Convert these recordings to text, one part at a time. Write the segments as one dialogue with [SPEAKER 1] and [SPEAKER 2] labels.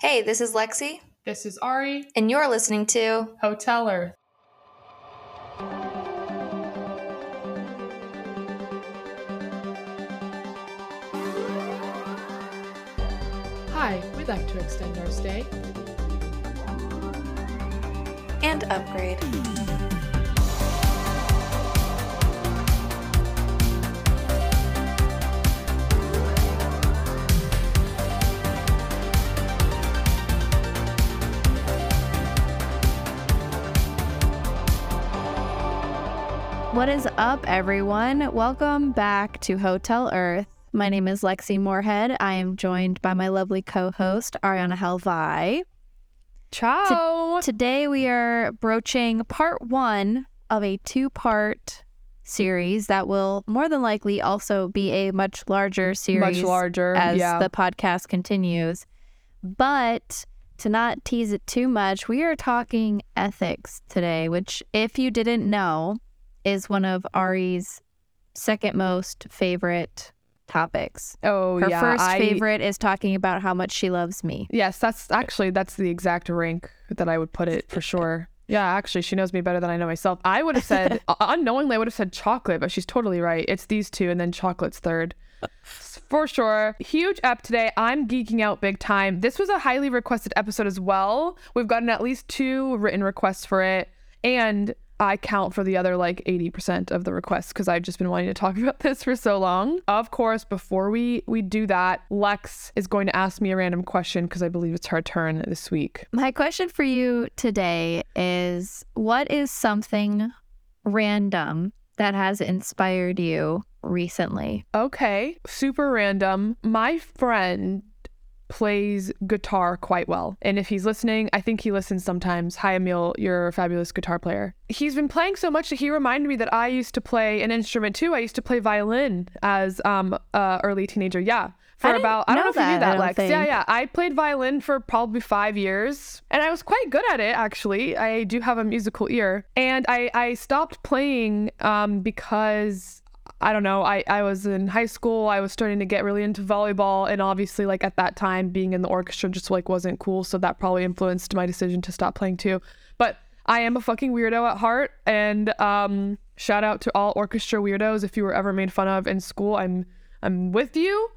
[SPEAKER 1] Hey, this is Lexi,
[SPEAKER 2] This is Ari,
[SPEAKER 1] and you're listening to
[SPEAKER 2] Hotel Earth. Hi, we'd like to extend our stay.
[SPEAKER 1] and Upgrade.
[SPEAKER 3] What is up, everyone? Welcome back to Hotel Earth. My name is Lexi Moorhead. I am joined by my lovely co host, Ariana Helvi.
[SPEAKER 2] Ciao.
[SPEAKER 3] Today, we are broaching part one of a two part series that will more than likely also be a much larger series
[SPEAKER 2] Much larger.
[SPEAKER 3] as
[SPEAKER 2] yeah.
[SPEAKER 3] the podcast continues. But to not tease it too much, we are talking ethics today, which, if you didn't know, is one of Ari's second most favorite topics.
[SPEAKER 2] oh, yeah.
[SPEAKER 3] Her first
[SPEAKER 2] I-
[SPEAKER 3] favorite is talking about how much she loves me.
[SPEAKER 2] Yes, that's actually that's the exact rank that I would put it for sure. Yeah, actually, she knows me better than I know myself. I would have said unknowingly, I would have said chocolate, but she's totally right. It's these two, and then chocolate's third. For sure. Huge up today. I'm geeking out big time. This was a highly requested episode as well. We've gotten at least two written requests for it, and I count for the other like 80% of the requests because I've just been wanting to talk about this for so long. Of course, before we we do that, Lex is going to ask me a random question because I believe it's her turn this week.
[SPEAKER 3] My question for you today is what is something random that has inspired you recently?
[SPEAKER 2] Okay, super random. My friend plays guitar quite well. And if he's listening, I think he listens sometimes. Hi, Emil, you're a fabulous guitar player. He's been playing so much that he reminded me that I used to play an instrument too. I used to play violin as um uh early teenager. Yeah. For
[SPEAKER 3] I
[SPEAKER 2] about I don't know, if you knew
[SPEAKER 3] that, I
[SPEAKER 2] that,
[SPEAKER 3] don't
[SPEAKER 2] Lex. Yeah, yeah. I played violin for probably five years. And I was quite good at it actually. I do have a musical ear. And I, I stopped playing um because I don't know. I, I was in high school. I was starting to get really into volleyball. And obviously, like at that time, being in the orchestra just like wasn't cool. So that probably influenced my decision to stop playing too. But I am a fucking weirdo at heart. And um, shout out to all orchestra weirdos. If you were ever made fun of in school, I'm I'm with you.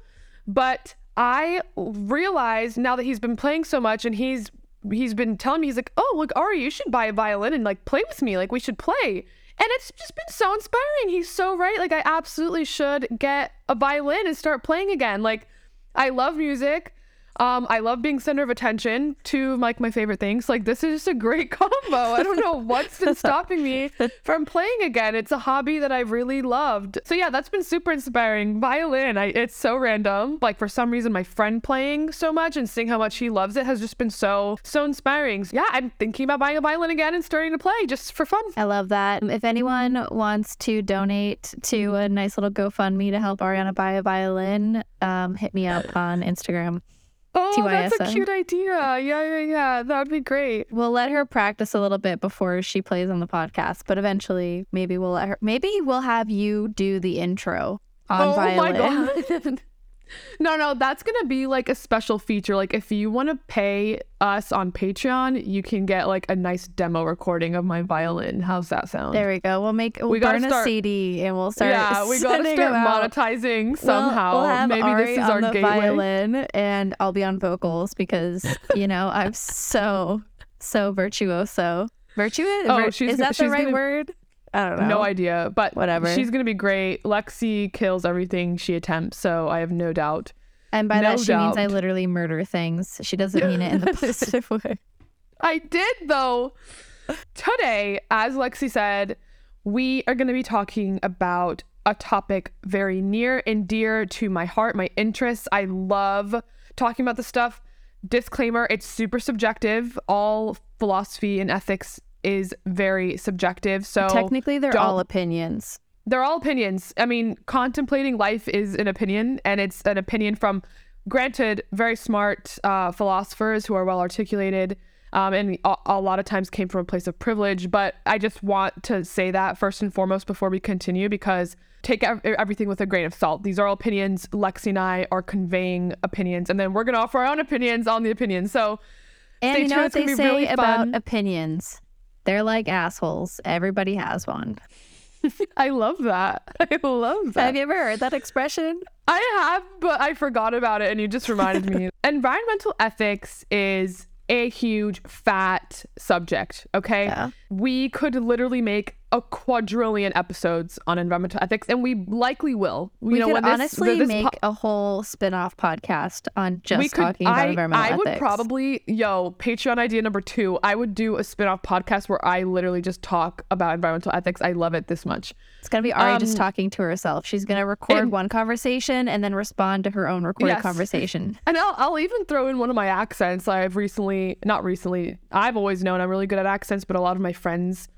[SPEAKER 2] But I realized now that he's been playing so much and he's he's been telling me he's like, "Oh, look, Ari, you should buy a violin and like play with me. Like we should play." And it's just been so inspiring. He's so right. Like I absolutely should get a violin and start playing again. Like I love music. Um, I love being center of attention. Two of like my favorite things. Like this is just a great combo. I don't know what's been stopping me from playing again. It's a hobby that I've really loved. So yeah, that's been super inspiring. Violin, I, it's so random. Like for some reason, my friend playing so much and seeing how much he loves it has just been so so inspiring. So, yeah, I'm thinking about buying a violin again and starting to play just for fun.
[SPEAKER 3] I love that. If anyone wants to donate to a nice little GoFundMe to help Ariana buy a violin, um, hit me up on Instagram.
[SPEAKER 2] Oh, that's a cute idea. Yeah, yeah, yeah. That'd be great.
[SPEAKER 3] We'll let her practice a little bit before she plays on the podcast, but eventually maybe we'll let her maybe we'll have you do the intro on
[SPEAKER 2] oh
[SPEAKER 3] violin.
[SPEAKER 2] no, no, that's gonna be like a special feature. Like if you want to pay us on Patreon, you can get like a nice demo recording of my violin. How's that sound?
[SPEAKER 3] There we go. We'll make we'll
[SPEAKER 2] We gotta start-
[SPEAKER 3] a CD and we'll start
[SPEAKER 2] yeah, we gotta start monetizing
[SPEAKER 3] We'll-
[SPEAKER 2] somehow.
[SPEAKER 3] We'll,
[SPEAKER 2] Maybe
[SPEAKER 3] Ari
[SPEAKER 2] this is
[SPEAKER 3] on
[SPEAKER 2] our
[SPEAKER 3] the
[SPEAKER 2] gateway.
[SPEAKER 3] violin, and I'll be on vocals because you know I'm so so virtuoso. Virtuous?
[SPEAKER 2] Oh,
[SPEAKER 3] Vir-
[SPEAKER 2] she's
[SPEAKER 3] is that the right
[SPEAKER 2] gonna-
[SPEAKER 3] word? I don't know.
[SPEAKER 2] No idea, but
[SPEAKER 3] Whatever.
[SPEAKER 2] She's gonna be great. Lexi kills everything she attempts, so I have no doubt.
[SPEAKER 3] and by
[SPEAKER 2] no
[SPEAKER 3] that she means I literally murder things. She doesn't mean it in the positive way.
[SPEAKER 2] I did though. Today, as Lexi said, we are going to be talking about a topic very near and dear to my heart, my interests. I love talking about this stuff. Disclaimer, it's super subjective. All philosophy and ethics is very subjective. So
[SPEAKER 3] Technically, they're all opinions.
[SPEAKER 2] they're all opinions. I mean, contemplating life is an opinion, and it's an opinion from, granted, very smart uh, philosophers who are well articulated. Um, and a, a lot of times came from a place of privilege. But I just want to say that first and foremost before we continue because take ev- everything with a grain of salt. These are all opinions. Lexi and I are conveying opinions, and then we're going to offer our own opinions on the opinions. So
[SPEAKER 3] And
[SPEAKER 2] Stay
[SPEAKER 3] you know
[SPEAKER 2] tuned,
[SPEAKER 3] what
[SPEAKER 2] it's
[SPEAKER 3] they say
[SPEAKER 2] really
[SPEAKER 3] about opinions? They're like assholes. Everybody has one.
[SPEAKER 2] I love that. I love that.
[SPEAKER 3] Have you ever heard that expression?
[SPEAKER 2] I have, but I forgot about it, and you just reminded me. Environmental ethics is a huge fat subject. Okay,
[SPEAKER 3] Yeah.
[SPEAKER 2] we could literally make a quadrillion episodes on environmental ethics, and we likely will. You
[SPEAKER 3] We
[SPEAKER 2] know,
[SPEAKER 3] could
[SPEAKER 2] when this-
[SPEAKER 3] honestly
[SPEAKER 2] this
[SPEAKER 3] make
[SPEAKER 2] po-
[SPEAKER 3] a whole spin-off podcast on just
[SPEAKER 2] we could,
[SPEAKER 3] talking about
[SPEAKER 2] I,
[SPEAKER 3] environmental
[SPEAKER 2] I
[SPEAKER 3] ethics.
[SPEAKER 2] would probably, yo, Patreon idea number two. I would do a spin-off podcast where I literally just talk about environmental ethics. I love it this much.
[SPEAKER 3] It's gonna be Ari just
[SPEAKER 2] um,
[SPEAKER 3] talking to herself. She's gonna record
[SPEAKER 2] and-
[SPEAKER 3] one conversation and then respond to her own recorded
[SPEAKER 2] Yes.
[SPEAKER 3] conversation.
[SPEAKER 2] And I'll, I'll even throw in one of my accents. I've recently, not recently, I've always known I'm really good at accents, but a lot of my friends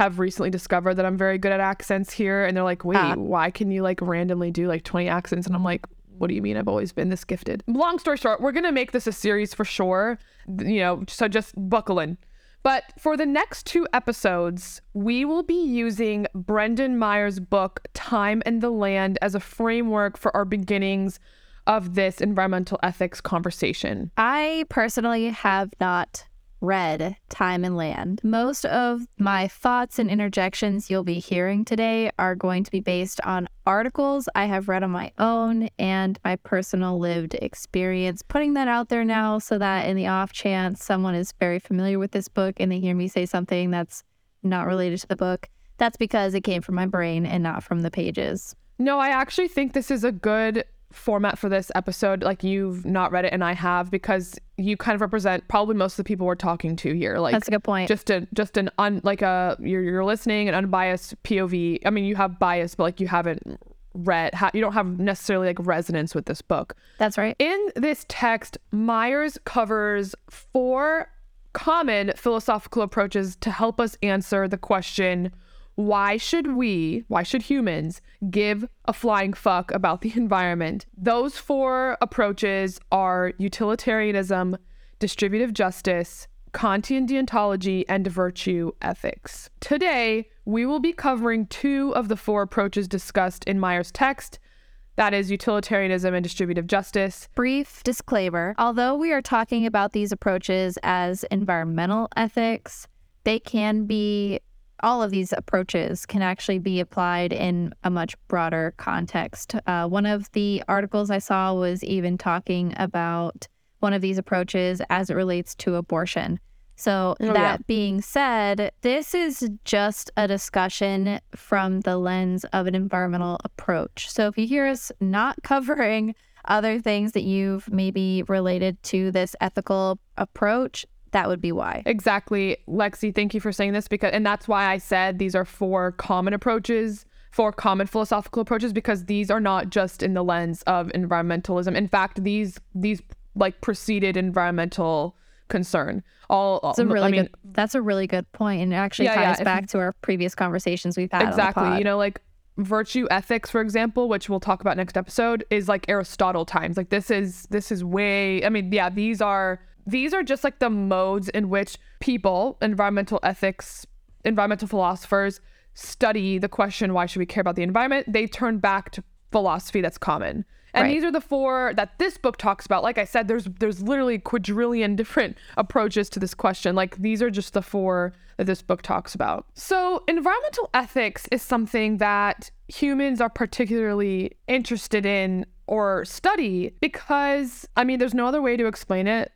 [SPEAKER 2] have recently discovered that I'm very good at accents here. And they're like, wait,
[SPEAKER 3] Ah.
[SPEAKER 2] why can you like randomly do like 20 accents? And I'm like, what do you mean I've always been this gifted? Long story short, we're going to make this a series for sure. You know, so just buckle in. But for the next two episodes, we will be using Brendan Myers' book, Time and the Land, as a framework for our beginnings of this environmental ethics conversation.
[SPEAKER 3] I personally have not read Time and Land. Most of my thoughts and interjections you'll be hearing today are going to be based on articles I have read on my own and my personal lived experience. Putting that out there now so that in the off chance someone is very familiar with this book and they hear me say something that's not related to the book, that's because it came from my brain and not from the pages.
[SPEAKER 2] No, I actually think this is a good format for this episode. Like you've not read it and I have because you kind of represent probably most of the people we're talking to here. Like
[SPEAKER 3] That's a good point.
[SPEAKER 2] just a just an un like a you're you're listening an unbiased POV. I mean, you have bias, but like you haven't read ha- you don't have necessarily like resonance with this book.
[SPEAKER 3] That's right.
[SPEAKER 2] In this text, Myers covers four common philosophical approaches to help us answer the question why should we, why should humans give a flying fuck about the environment? Those four approaches are utilitarianism, distributive justice, Kantian deontology, and virtue ethics. Today, we will be covering two of the four approaches discussed in Myers' text. That is utilitarianism and distributive justice.
[SPEAKER 3] Brief disclaimer although we are talking about these approaches as environmental ethics, they can be, all of these approaches can actually be applied in a much broader context. Uh, one of the articles I saw was even talking about one of these approaches as it relates to abortion. So,
[SPEAKER 2] Oh,
[SPEAKER 3] that
[SPEAKER 2] yeah.
[SPEAKER 3] being said, this is just a discussion from the lens of an environmental approach. So, if you hear us not covering other things that you've maybe related to this ethical approach, that would be why.
[SPEAKER 2] Exactly. Lexi, thank you for saying this because and that's why I said these are four common approaches, four common philosophical approaches because these are not just in the lens of environmentalism. In fact, these these like preceded environmental concern. All
[SPEAKER 3] That's a really
[SPEAKER 2] I mean,
[SPEAKER 3] good. That's a really good point, and it actually
[SPEAKER 2] Yeah, yeah,
[SPEAKER 3] ties
[SPEAKER 2] if-
[SPEAKER 3] back to our previous conversations we've had.
[SPEAKER 2] exactly. You know, like virtue ethics, for example, which we'll talk about next episode, is like Aristotle times. Like this is this is way. I mean, yeah, these are these are just like the modes in which people, environmental ethics, environmental philosophers study the question why should we care about the environment. They turn back to philosophy that's common. And
[SPEAKER 3] Right.
[SPEAKER 2] these are the four that this book talks about. Like I said, there's there's literally quadrillion different approaches to this question. Like these are just the four that this book talks about. So environmental ethics is something that humans are particularly interested in or study because I mean there's no other way to explain it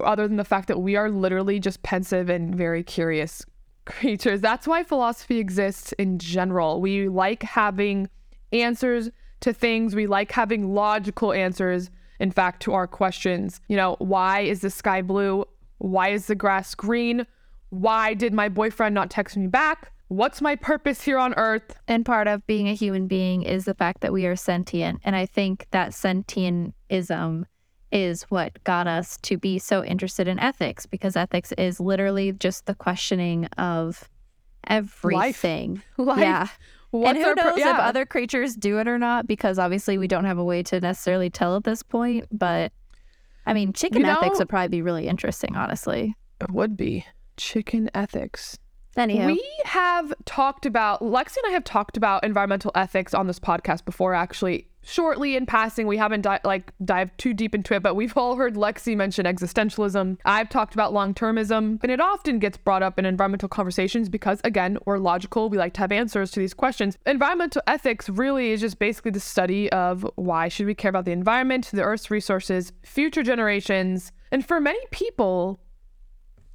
[SPEAKER 2] other than the fact that we are literally just pensive and very curious creatures. That's why philosophy exists in general. We like having answers to things, we like having logical answers, in fact, to our questions. You know, why is the sky blue? Why is the grass green? Why did my boyfriend not text me back? What's my purpose here on earth?
[SPEAKER 3] And part of being a human being is the fact that we are sentient. And I think that sentientism is what got us to be so interested in ethics because ethics is literally just the questioning of everything.
[SPEAKER 2] Life.
[SPEAKER 3] Yeah.
[SPEAKER 2] What's
[SPEAKER 3] and who knows if other creatures do it or not because obviously we don't have a way to necessarily tell at this point. But I mean, chicken
[SPEAKER 2] You
[SPEAKER 3] ethics
[SPEAKER 2] know-
[SPEAKER 3] would probably be really interesting, honestly.
[SPEAKER 2] It would be chicken ethics.
[SPEAKER 3] Anywho,
[SPEAKER 2] We have talked about, Lexi and I have talked about environmental ethics on this podcast before, actually. Shortly in passing, we haven't di- like dived too deep into it, but we've all heard Lexi mention existentialism. I've talked about long termism, and it often gets brought up in environmental conversations because, again, we're logical. We like to have answers to these questions. Environmental ethics really is just basically the study of why should we care about the environment, the Earth's resources, future generations, and for many people,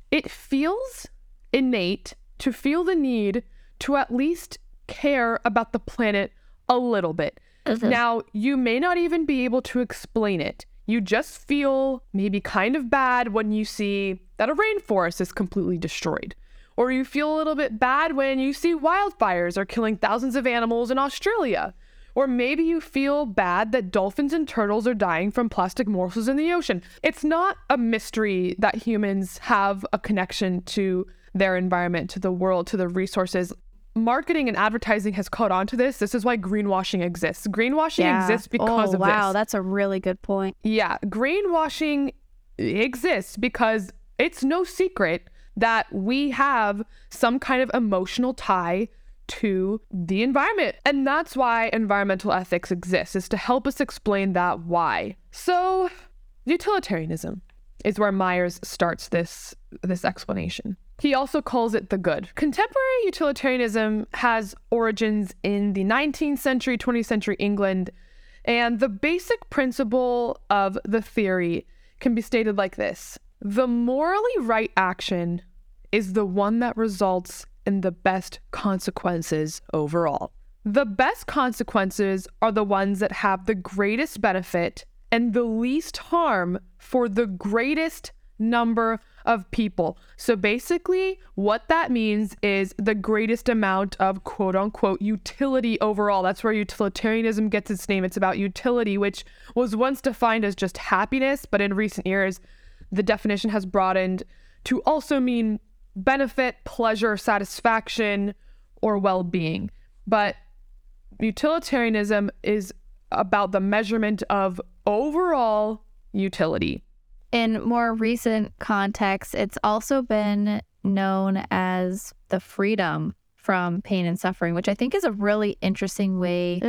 [SPEAKER 2] it feels innate to feel the need to at least care about the planet a little bit. Mm-hmm. Now, you may not even be able to explain it. You just feel maybe kind of bad when you see that a rainforest is completely destroyed. Or you feel a little bit bad when you see wildfires are killing thousands of animals in Australia. Or maybe you feel bad that dolphins and turtles are dying from plastic morsels in the ocean. It's not a mystery that humans have a connection to their environment, to the world, to the resources. Marketing and advertising has caught on to this. This is why greenwashing exists. Greenwashing
[SPEAKER 3] yeah.
[SPEAKER 2] exists oh, because
[SPEAKER 3] oh,
[SPEAKER 2] of
[SPEAKER 3] wow,
[SPEAKER 2] this.
[SPEAKER 3] that's a really good point.
[SPEAKER 2] Yeah, greenwashing exists because it's no secret that we have some kind of emotional tie to the environment. And that's why environmental ethics exists, is to help us explain that why. So, utilitarianism is where Myers starts this this explanation. He also calls it the good. Contemporary utilitarianism has origins in the 19th century, 20th century England, and the basic principle of the theory can be stated like this The morally right action is the one that results in the best consequences overall. The best consequences are the ones that have the greatest benefit and the least harm for the greatest number of people. So basically, what that means is the greatest amount of quote unquote utility overall. That's where utilitarianism gets its name. It's about utility, which was once defined as just happiness, but in recent years, the definition has broadened to also mean benefit, pleasure, satisfaction, or well being. But utilitarianism is about the measurement of overall utility.
[SPEAKER 3] In more recent contexts, it's also been known as the freedom from pain and suffering, which I think is a really interesting way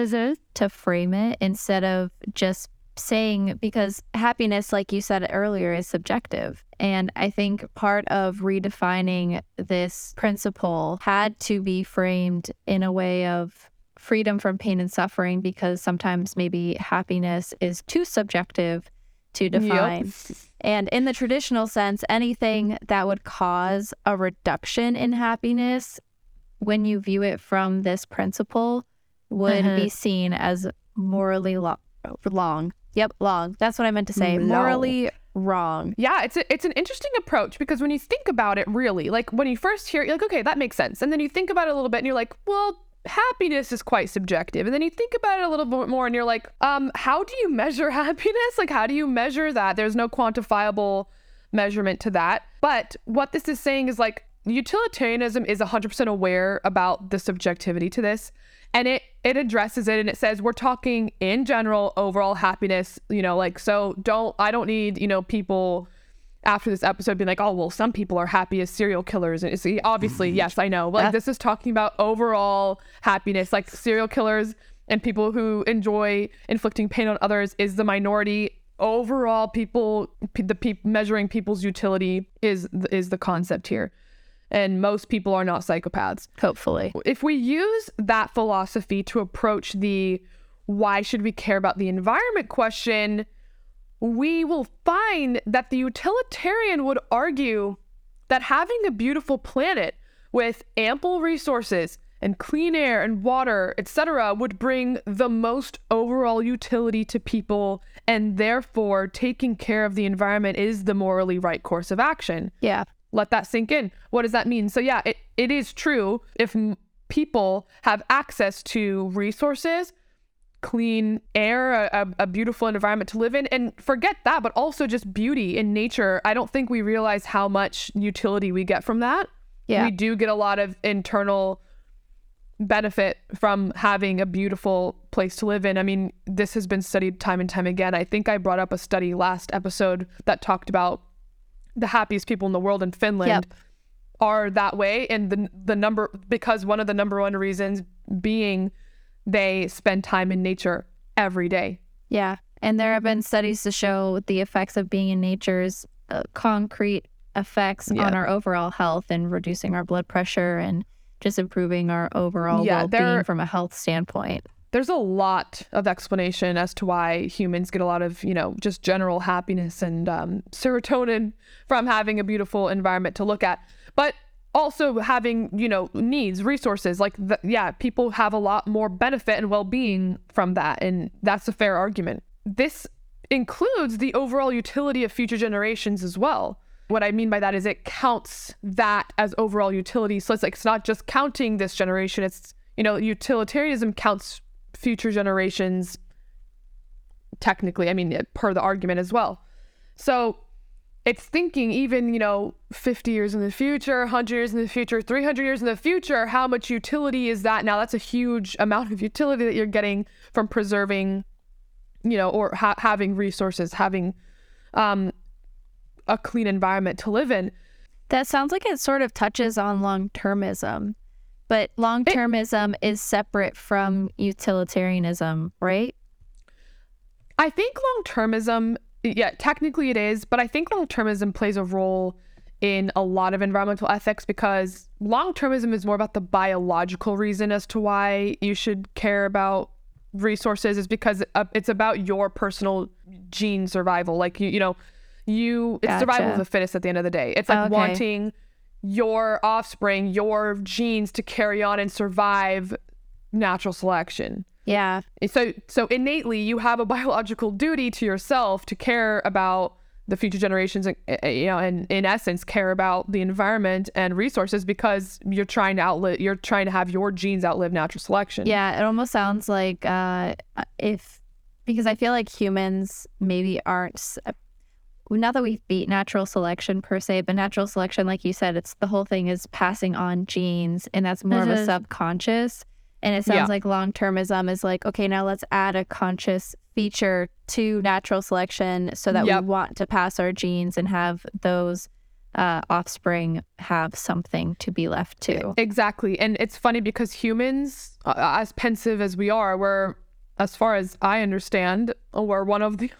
[SPEAKER 3] to frame it instead of just saying, because happiness, like you said earlier, is subjective. And I think part of redefining this principle had to be framed in a way of freedom from pain and suffering because sometimes maybe happiness is too subjective to define. And in the traditional sense, anything that would cause a reduction in happiness when you view it from this principle would
[SPEAKER 2] Uh-huh.
[SPEAKER 3] be seen as morally lo- wrong. Yep, long. That's what I meant to say.
[SPEAKER 2] Long.
[SPEAKER 3] Morally wrong.
[SPEAKER 2] Yeah, it's a, it's an interesting approach because when you think about it, really, like when you first hear it, you're like, okay, that makes sense. And then you think about it a little bit and you're like, well, happiness is quite subjective. And then you think about it a little bit more and you're like, um, how do you measure happiness? Like, how do you measure that? There's no quantifiable measurement to that. But what this is saying is like, utilitarianism is 100% aware about the subjectivity to this and it it addresses it and it says we're talking in general overall happiness you know like so don't i don't need you know people after this episode being like oh well some people are happy as serial killers. And it's obviously mm-hmm. yes i know. Like this is talking about overall happiness. Like serial killers and people who enjoy inflicting pain on others is the minority. Overall people the pe- measuring people's utility is is the concept here. And most people are not psychopaths.
[SPEAKER 3] Hopefully.
[SPEAKER 2] if we use that philosophy to approach the why should we care about the environment question, we will find that the utilitarian would argue that having a beautiful planet with ample resources and clean air and water, etc., would bring the most overall utility to people, and therefore taking care of the environment is the morally right course of action
[SPEAKER 3] Yeah.
[SPEAKER 2] let that sink in. What does that mean? So yeah, it, it is true if m- people have access to resources, clean air, a, a, a beautiful environment to live in, and forget that, but also just beauty in nature. I don't think we realize how much utility we get from that.
[SPEAKER 3] Yeah.
[SPEAKER 2] We do get a lot of internal benefit from having a beautiful place to live in. I mean, this has been studied time and time again. I think I brought up a study last episode that talked about the happiest people in the world in Finland
[SPEAKER 3] Yep.
[SPEAKER 2] are that way and the the number because one of the number one reasons being they spend time in nature every day.
[SPEAKER 3] Yeah. And there have been studies to show the effects of being in nature's uh, concrete effects
[SPEAKER 2] Yeah.
[SPEAKER 3] on our overall health and reducing our blood pressure and just improving our overall
[SPEAKER 2] Yeah,
[SPEAKER 3] well being
[SPEAKER 2] there-
[SPEAKER 3] from a health standpoint.
[SPEAKER 2] There's a lot of explanation as to why humans get a lot of, you know, just general happiness and um, serotonin from having a beautiful environment to look at. But also having, you know, needs, resources. Like, yeah, people have a lot more benefit and well being from that. And that's a fair argument. This includes the overall utility of future generations as well. What I mean by that is it counts that as overall utility. So it's like it's not just counting this generation. It's you know utilitarianism counts future generations. Technically, I mean per the argument as well. So it's thinking even you know 50 years in the future 100 years in the future 300 years in the future how much utility is that now that's a huge amount of utility that you're getting from preserving you know or ha- having resources having um a clean environment to live in
[SPEAKER 3] That sounds like it sort of touches on long termism, but long termism is separate from utilitarianism, right?
[SPEAKER 2] I think long termism, yeah, technically it is, but I think long termism plays a role in a lot of environmental ethics because long termism is more about the biological reason as to why you should care about resources is because uh, it's about your personal gene survival. Like you, you know, you it's survival of the fittest at the end of the day. It's like
[SPEAKER 3] Okay.
[SPEAKER 2] wanting your offspring, your genes to carry on and survive natural selection.
[SPEAKER 3] Yeah.
[SPEAKER 2] So so innately you have a biological duty to yourself to care about the future generations and uh, you know and in essence care about the environment and resources because you're trying to outlive you're trying to have your genes outlive natural selection.
[SPEAKER 3] Yeah, it almost sounds like uh, if because I feel like humans maybe aren't. s- Not that we've beat natural selection per se, but natural selection, like you said, it's the whole thing is passing on genes, and that's more of a
[SPEAKER 2] Mhm.
[SPEAKER 3] subconscious. And it sounds
[SPEAKER 2] Yeah.
[SPEAKER 3] like long termism is like, okay, now let's add a conscious feature to natural selection so that
[SPEAKER 2] Yep.
[SPEAKER 3] we want to pass our genes and have those uh, offspring have something to be left to.
[SPEAKER 2] Exactly. And it's funny because humans, uh, as pensive as we are, we're, as far as I understand, we're one of the,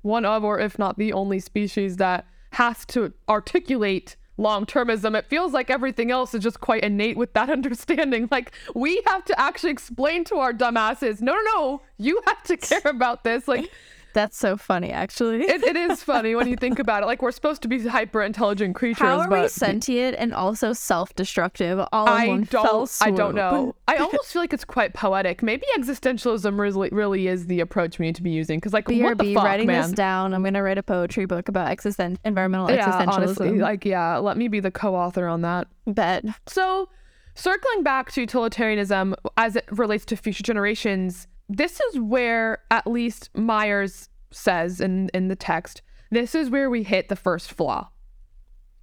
[SPEAKER 2] one of, or if not the only species that has to articulate long termism. It feels like everything else is just quite innate with that understanding. Like we have to actually explain to our dumbasses, no, no, no, you have to care about this. Like
[SPEAKER 3] That's so funny, actually.
[SPEAKER 2] it, it is funny when you think about it. Like we're supposed to be hyper intelligent creatures,
[SPEAKER 3] How are we sentient and also self-destructive all in
[SPEAKER 2] I
[SPEAKER 3] one
[SPEAKER 2] don't. I don't know. I almost feel like it's quite poetic. Maybe existentialism really, really is the approach we need to be using. Because like, what the fuck,
[SPEAKER 3] writing
[SPEAKER 2] man?
[SPEAKER 3] this down. I'm gonna write a poetry book about existen- environmental
[SPEAKER 2] yeah,
[SPEAKER 3] existentialism.
[SPEAKER 2] honestly, like, yeah. Let me be the co-author on that.
[SPEAKER 3] Bet.
[SPEAKER 2] So, circling back to utilitarianism as it relates to future generations, this is where at least Myers says in in the text, this is where we hit the first flaw.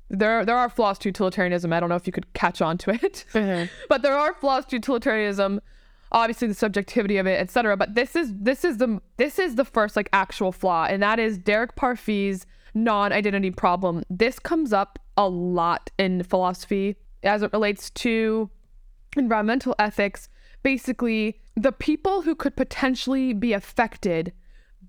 [SPEAKER 2] There there are flaws to utilitarianism. I don't know if you could catch on to it. Mm-hmm. but there are flaws to utilitarianism obviously the subjectivity of it etc but this is this is the this is the first like actual flaw and that is derek parfit's non-identity problem this comes up a lot in philosophy as it relates to environmental ethics basically the people who could potentially be affected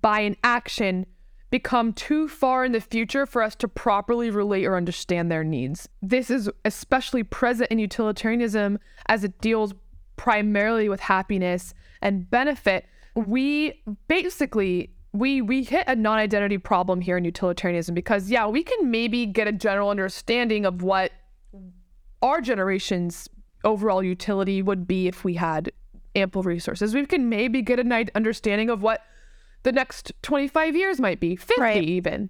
[SPEAKER 2] by an action become too far in the future for us to properly relate or understand their needs. This is especially present in utilitarianism as it deals primarily with happiness and benefit. We basically we we hit a non-identity problem here in utilitarianism because yeah, we can maybe get a general understanding of what our generation's overall utility would be if we had ample resources. We can maybe get an understanding of what the next 25 years might be, 50
[SPEAKER 3] Right.
[SPEAKER 2] even.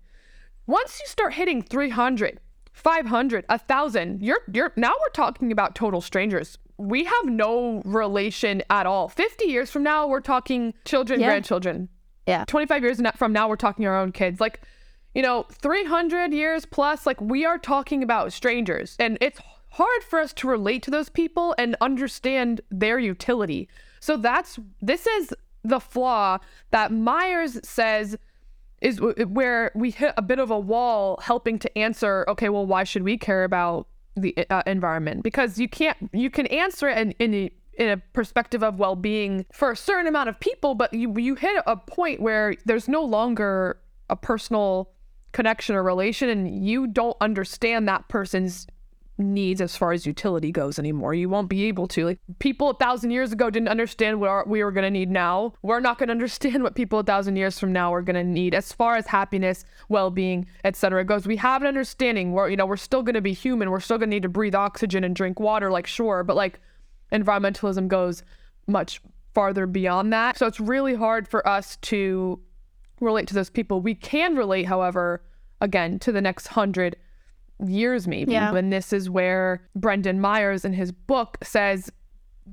[SPEAKER 2] Once you start hitting 300, 500, 1000, you're you're now we're talking about total strangers. We have no relation at all. 50 years from now we're talking children,
[SPEAKER 3] Yeah.
[SPEAKER 2] grandchildren.
[SPEAKER 3] Yeah.
[SPEAKER 2] 25 years from now we're talking our own kids. Like you know, 300 years plus like we are talking about strangers and it's hard for us to relate to those people and understand their utility. So that's this is the flaw that Myers says is where we hit a bit of a wall helping to answer okay well why should we care about the uh, environment because you can't you can answer it in, in a in a perspective of well-being for a certain amount of people but you you hit a point where there's no longer a personal connection or relation and you don't understand that person's needs as far as utility goes anymore. You won't be able to. Like people a thousand years ago didn't understand what we were going to need now. We're not going to understand what people a thousand years from now are going to need as far as happiness, well-being, etc. goes. We have an understanding. We're you know we're still going to be human. We're still going to need to breathe oxygen and drink water. Like sure, but like environmentalism goes much farther beyond that. So it's really hard for us to relate to those people. We can relate, however, again to the next hundred years maybe.
[SPEAKER 3] Yeah.
[SPEAKER 2] And this is where Brendan Myers in his book says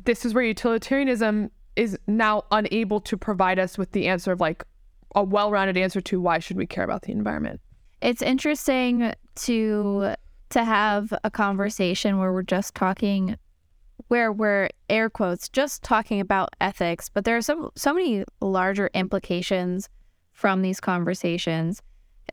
[SPEAKER 2] this is where utilitarianism is now unable to provide us with the answer of like a well-rounded answer to why should we care about the environment.
[SPEAKER 3] It's interesting to to have a conversation where we're just talking where we're air quotes just talking about ethics, but there are so so many larger implications from these conversations.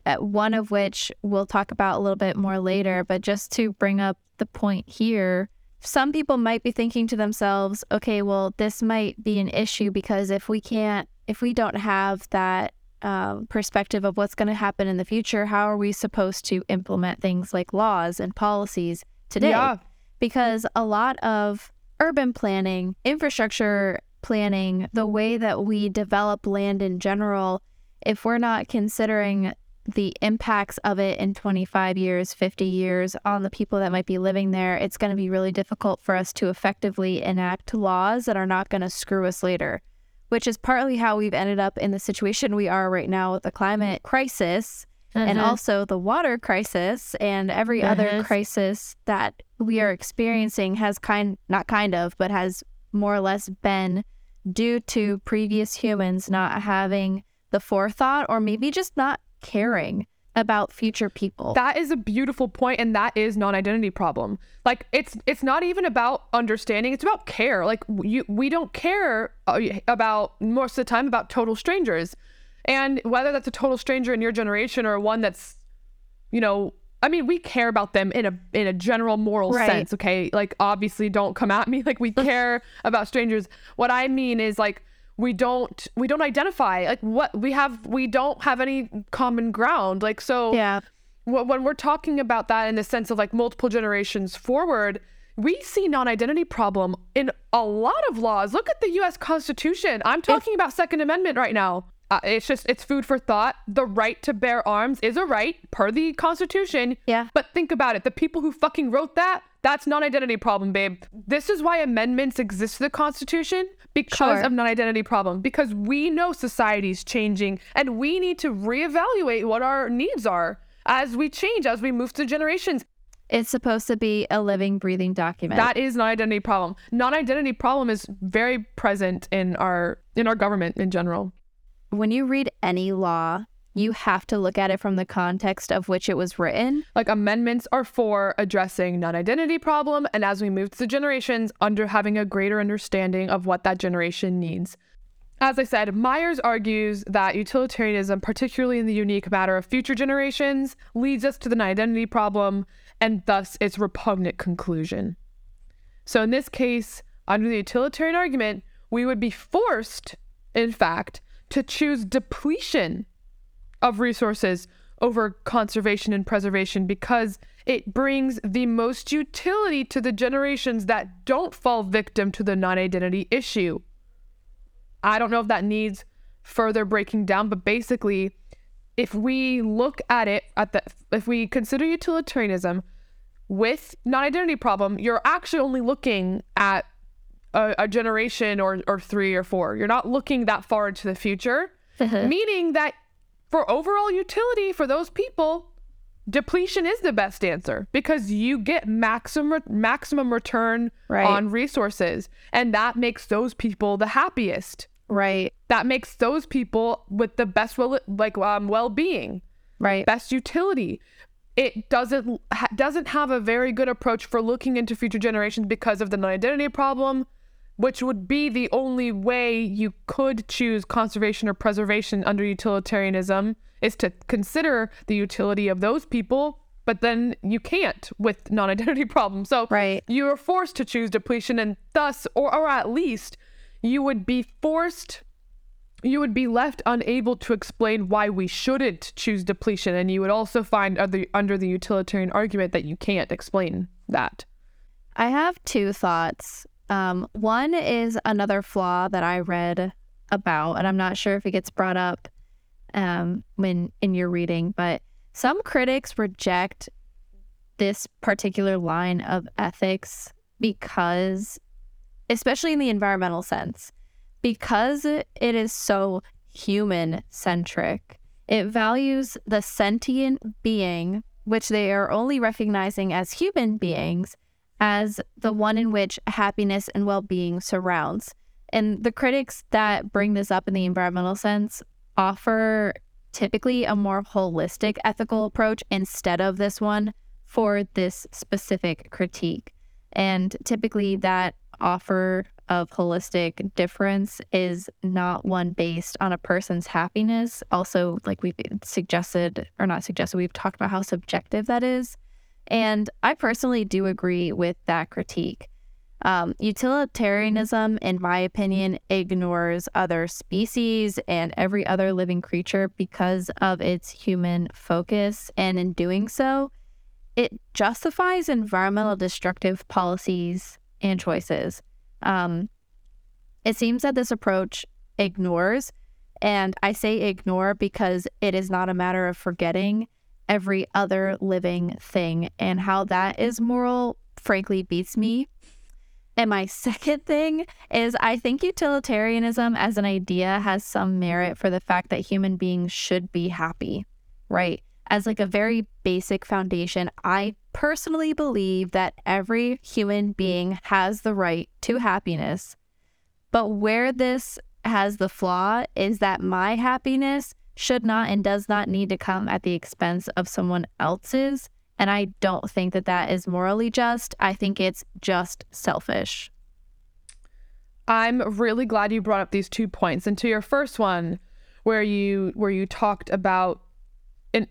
[SPEAKER 3] Uh, one of which we'll talk about a little bit more later, but just to bring up the point here, some people might be thinking to themselves, okay, well, this might be an issue because if we can't, if we don't have that um, perspective of what's going to happen in the future, how are we supposed to implement things like laws and policies today?
[SPEAKER 2] Yeah.
[SPEAKER 3] Because a lot of urban planning, infrastructure planning, the way that we develop land in general, if we're not considering the impacts of it in 25 years, 50 years on the people that might be living there, it's going to be really difficult for us to effectively enact laws that are not going to screw us later, which is partly how we've ended up in the situation we are right now with the climate crisis and also the water crisis and every other
[SPEAKER 1] Mhm.
[SPEAKER 3] crisis that we are experiencing has kind not kind of but has more or less been due to previous humans not having the forethought or maybe just not caring about future people.
[SPEAKER 2] That is a beautiful point and that is non-identity problem. Like it's it's not even about understanding, it's about care. Like you we don't care uh, about most of the time about total strangers. And whether that's a total stranger in your generation or one that's you know, I mean, we care about them in a in a general moral
[SPEAKER 3] Right.
[SPEAKER 2] sense, okay? Like obviously don't come at me like we care about strangers. What I mean is like we don't we don't identify like what we have we don't have any common ground. Like so
[SPEAKER 3] yeah.
[SPEAKER 2] wh- when we're talking about that in the sense of like multiple generations forward, we see non-identity problem in a lot of laws. Look at the U.S. Constitution. I'm talking about Second Amendment right now. Uh, it's just it's food for thought. The right to bear arms is a right per the Constitution.
[SPEAKER 3] Yeah.
[SPEAKER 2] But think about it. The people who fucking wrote that, that's non-identity problem, babe. This is why amendments exist to the Constitution because
[SPEAKER 3] Sure.
[SPEAKER 2] of non-identity problem. Because we know society's changing and we need to reevaluate what our needs are as we change, as we move through generations.
[SPEAKER 3] It's supposed to be a living, breathing document.
[SPEAKER 2] That is non-identity problem. Non-identity problem is very present in our in our government in general.
[SPEAKER 3] when you read any law, you have to look at it from the context of which it was written.
[SPEAKER 2] Like amendments are for addressing non-identity problem and as we move through generations under having a greater understanding of what that generation needs. As I said, Myers argues that utilitarianism, particularly in the unique matter of future generations, leads us to the non-identity problem and thus its repugnant conclusion. So in this case, under the utilitarian argument, we would be forced, in fact, to choose depletion of resources over conservation and preservation because it brings the most utility to the generations that don't fall victim to the non identity issue. I don't know if that needs further breaking down, but basically, if we look at it at the if we consider utilitarianism with non-identity problem, you're actually only looking at a, a generation or or three or four. You're not looking that far into the future meaning that for overall utility for those people depletion is the best answer because you get maximum maximum return
[SPEAKER 3] Right.
[SPEAKER 2] on resources and that makes those people the happiest
[SPEAKER 3] Right.
[SPEAKER 2] that makes those people with the best well like um, well-being
[SPEAKER 3] Right.
[SPEAKER 2] best utility it doesn't ha- doesn't have a very good approach for looking into future generations because of the non-identity problem which would be the only way you could choose conservation or preservation under utilitarianism is to consider the utility of those people, but then you can't with non-identity problems. So
[SPEAKER 3] Right.
[SPEAKER 2] you are forced to choose depletion and thus or, or at least you would be forced you would be left unable to explain why we shouldn't choose depletion and you would also find under, under the utilitarian argument that you can't explain that
[SPEAKER 3] I have two thoughts. Um, one is another flaw that I read about, and I'm not sure if it gets brought up um, when in your reading, but some critics reject this particular line of ethics because, especially in the environmental sense, because it is so human centric. It values the sentient being, which they are only recognizing as human beings, as the one in which happiness and well being surrounds. And the critics that bring this up in the environmental sense offer typically a more holistic ethical approach instead of this one for this specific critique. And typically, that offer of holistic difference is not one based on a person's happiness. Also, like we've suggested, or not suggested, we've talked about how subjective that is. And I personally do agree with that critique. Um, utilitarianism, in my opinion, ignores other species and every other living creature because of its human focus. And in doing so, it justifies environmental destructive policies and choices. Um, it seems that this approach ignores, and I say ignore because it is not a matter of forgetting every other living thing, and how that is moral, frankly, beats me. And my second thing is I think utilitarianism as an idea has some merit for the fact that human beings should be happy, right? As like a very basic foundation, I personally believe that every human being has the right to happiness. But where this has the flaw is that my happiness should not and does not need to come at the expense of someone else's. And I don't think that that is morally just. I think it's just selfish.
[SPEAKER 2] i'm really glad you brought up these two points and to your first one where you where you talked about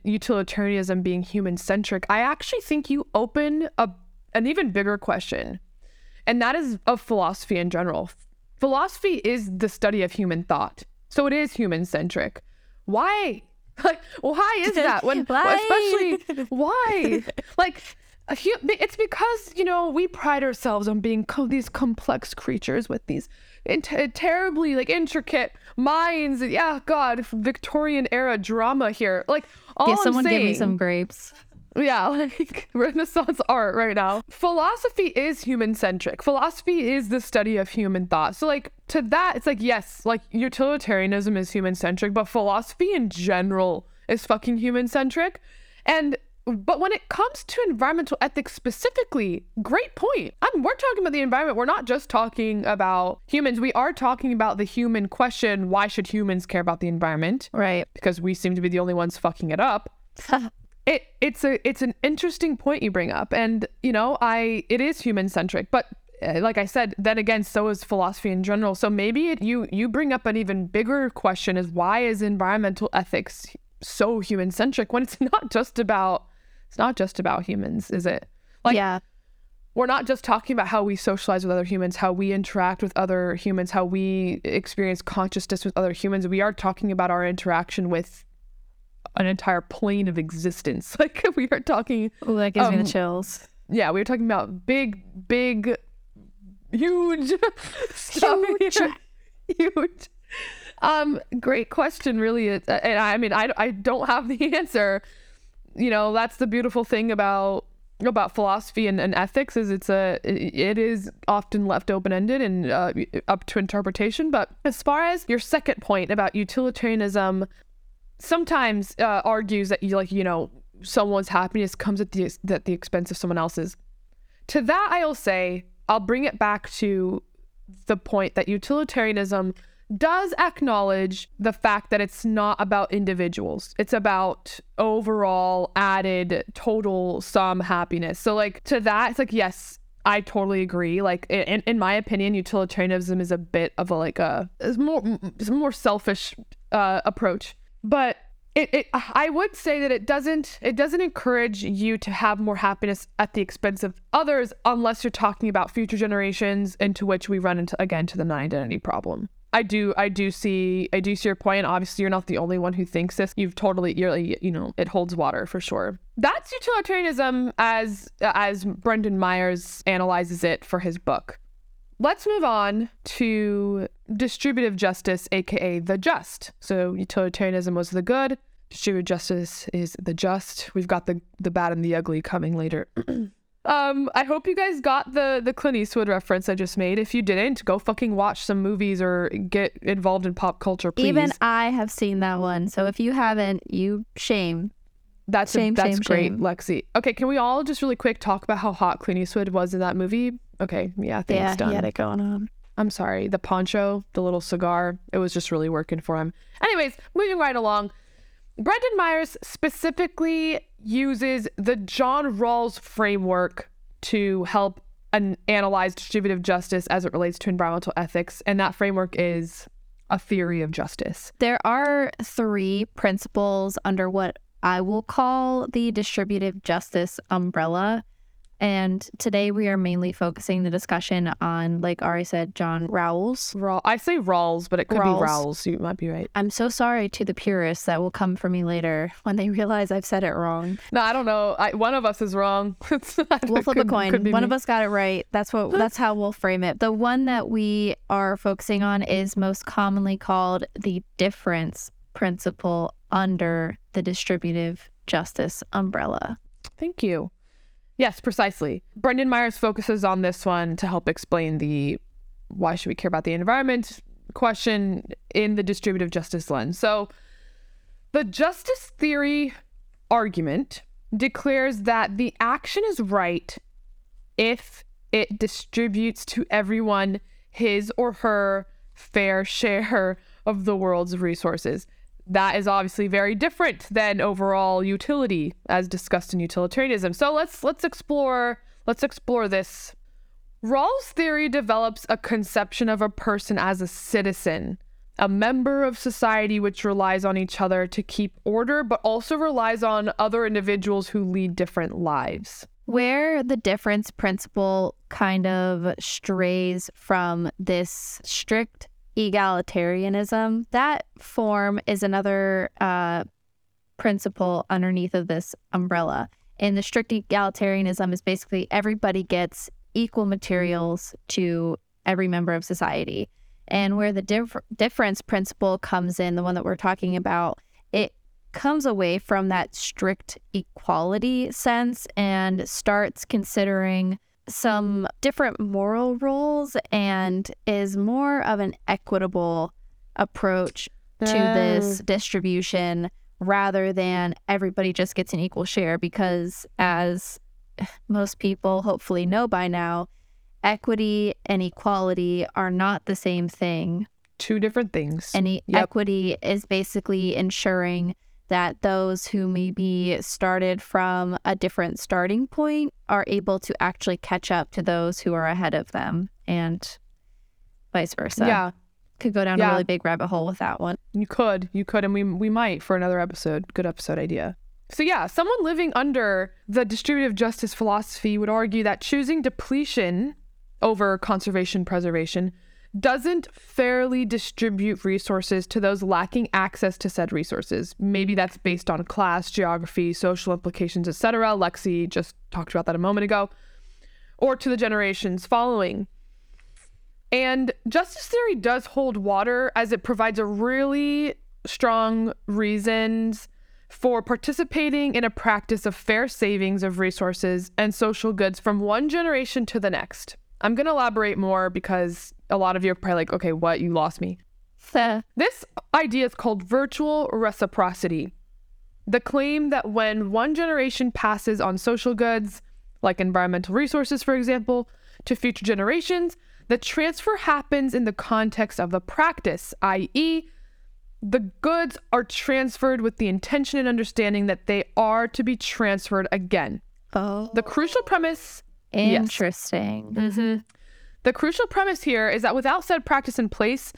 [SPEAKER 2] utilitarianism being human centric i actually think you open a an even bigger question and that is of philosophy in general philosophy is the study of human thought so it is human centric why? Like why is that? When
[SPEAKER 3] Why?
[SPEAKER 2] especially why? Like a hu- it's because you know we pride ourselves on being co- these complex creatures with these in- terribly like intricate minds. Yeah god victorian era drama here. Like all
[SPEAKER 3] yeah,
[SPEAKER 2] I'm
[SPEAKER 3] someone give me some grapes.
[SPEAKER 2] Yeah, like Renaissance art right now. Philosophy is human centric. Philosophy is the study of human thought. So, like, to that, it's like, yes, like utilitarianism is human centric, but philosophy in general is fucking human centric. And, but when it comes to environmental ethics specifically, great point. I mean, we're talking about the environment. We're not just talking about humans. We are talking about the human question why should humans care about the environment?
[SPEAKER 3] Right.
[SPEAKER 2] Because we seem to be the only ones fucking it up it it's a it's an interesting point you bring up and you know i it is human centric but uh, like i said then again so is philosophy in general so maybe it, you you bring up an even bigger question is why is environmental ethics so human centric when it's not just about it's not just about humans is it like
[SPEAKER 3] yeah.
[SPEAKER 2] we're not just talking about how we socialize with other humans, how we interact with other humans, how we experience consciousness with other humans. We are talking about our interaction with an entire plane of existence. Like we are talking,
[SPEAKER 3] Ooh, that gives me
[SPEAKER 2] Um,
[SPEAKER 3] the chills.
[SPEAKER 2] yeah, we are talking about big, big, huge stuff
[SPEAKER 3] Huge.
[SPEAKER 2] here. Huge. Um, great question, really. And I mean, I, I don't have the answer. You know, that's the beautiful thing about about philosophy and, and ethics is it's a it is often left open ended and uh, up to interpretation. But as far as your second point about utilitarianism, sometimes uh, argues that you like you know someone's happiness comes at the at the expense of someone else's. To that, I'll say I'll bring it back to the point that utilitarianism does acknowledge the fact that it's not about individuals. It's about overall added total sum happiness. So like to that, it's like yes, I totally agree. Like in, in my opinion, utilitarianism is a bit of a like a is more it's a more selfish uh, approach. But it, it I would say that it doesn't it doesn't encourage you to have more happiness at the expense of others unless you're talking about future generations into which we run into again to the non-identity problem. I do I do see I do see your point. Obviously, you're not the only one who thinks this. You've totally you're you know it holds water for sure. That's utilitarianism as as Brendan Myers analyzes it for his book. Let's move on to distributive justice, aka the just. So utilitarianism was the good, distributive justice is the just. We've got the the bad and the ugly coming later. um, I hope you guys got the the Clint Eastwood reference I just made. If you didn't, go fucking watch some movies or get involved in pop culture, please.
[SPEAKER 3] Even I have seen that one. So if you haven't, you shame.
[SPEAKER 2] That's
[SPEAKER 3] Shame,
[SPEAKER 2] a, that's
[SPEAKER 3] shame,
[SPEAKER 2] great,
[SPEAKER 3] shame.
[SPEAKER 2] Lexi. Okay, can we all just really quick talk about how hot Clint Eastwood was in that movie? Okay, yeah, I think
[SPEAKER 3] yeah,
[SPEAKER 2] it's done.
[SPEAKER 3] he had it going on.
[SPEAKER 2] I'm sorry. The poncho, the little cigar, it was just really working for him. Anyways, moving right along. Brendan Myers specifically uses the John Rawls framework to help an- analyze distributive justice as it relates to environmental ethics. And that framework is a theory of justice.
[SPEAKER 3] There are three principles under what I will call the distributive justice umbrella. And today we are mainly focusing the discussion on, like Ari said, John Rawls.
[SPEAKER 2] Raw, I say Rawls, but it could
[SPEAKER 3] Rawls.
[SPEAKER 2] be Rawls. You might be right.
[SPEAKER 3] I'm so sorry to the purists that will come for me later when they realize I've said it wrong.
[SPEAKER 2] No, I don't know. I, one of us is wrong.
[SPEAKER 3] We'll flip a coin. One of us got it right. That's what that's how we'll frame it. The one that we are focusing on is most commonly called the difference principle under the distributive justice umbrella.
[SPEAKER 2] Thank you. Yes, precisely. Brendan Myers focuses on this one to help explain the why should we care about the environment question in the distributive justice lens. So, the justice theory argument declares that the action is right if it distributes to everyone his or her fair share of the world's resources. That is obviously very different than overall utility as discussed in utilitarianism. So let's let's explore let's explore this. Rawls' theory develops a conception of a person as a citizen, a member of society which relies on each other to keep order, but also relies on other individuals who lead different lives.
[SPEAKER 3] Where the difference principle kind of strays from this strict egalitarianism, that form is another uh, principle underneath of this umbrella. And the strict egalitarianism is basically everybody gets equal materials to every member of society. And where the dif- difference principle comes in, the one that we're talking about, it comes away from that strict equality sense and starts considering some different moral rules and is more of an equitable approach to this oh. distribution rather than everybody just gets an equal share because as most people hopefully know by now equity and equality are not the same thing
[SPEAKER 2] Two different things.
[SPEAKER 3] and e-
[SPEAKER 2] Yep.
[SPEAKER 3] equity is basically ensuring that those who maybe started from a different starting point are able to actually catch up to those who are ahead of them and vice versa.
[SPEAKER 2] yeah,
[SPEAKER 3] Could go down
[SPEAKER 2] Yeah.
[SPEAKER 3] a really big rabbit hole with that one.
[SPEAKER 2] you could, you could, and we we might for another episode. Good episode idea. So yeah, someone living under the distributive justice philosophy would argue that choosing depletion over conservation preservation doesn't fairly distribute resources to those lacking access to said resources. Maybe that's based on class, geography, social implications, etc. Lexi just talked about that a moment ago. Or to the generations following. And justice theory does hold water as it provides a really strong reasons for participating in a practice of fair savings of resources and social goods from one generation to the next. I'm going to elaborate more because a lot of you are probably like, okay, what? You lost me. This idea is called virtual reciprocity. The claim that when one generation passes on social goods, like environmental resources, for example, to future generations, the transfer happens in the context of the practice, i.e., the goods are transferred with the intention and understanding that they are to be transferred again.
[SPEAKER 3] oh,
[SPEAKER 2] The crucial premise Yes.
[SPEAKER 3] interesting. Mm-hmm.
[SPEAKER 2] The crucial premise here is that without said practice in place,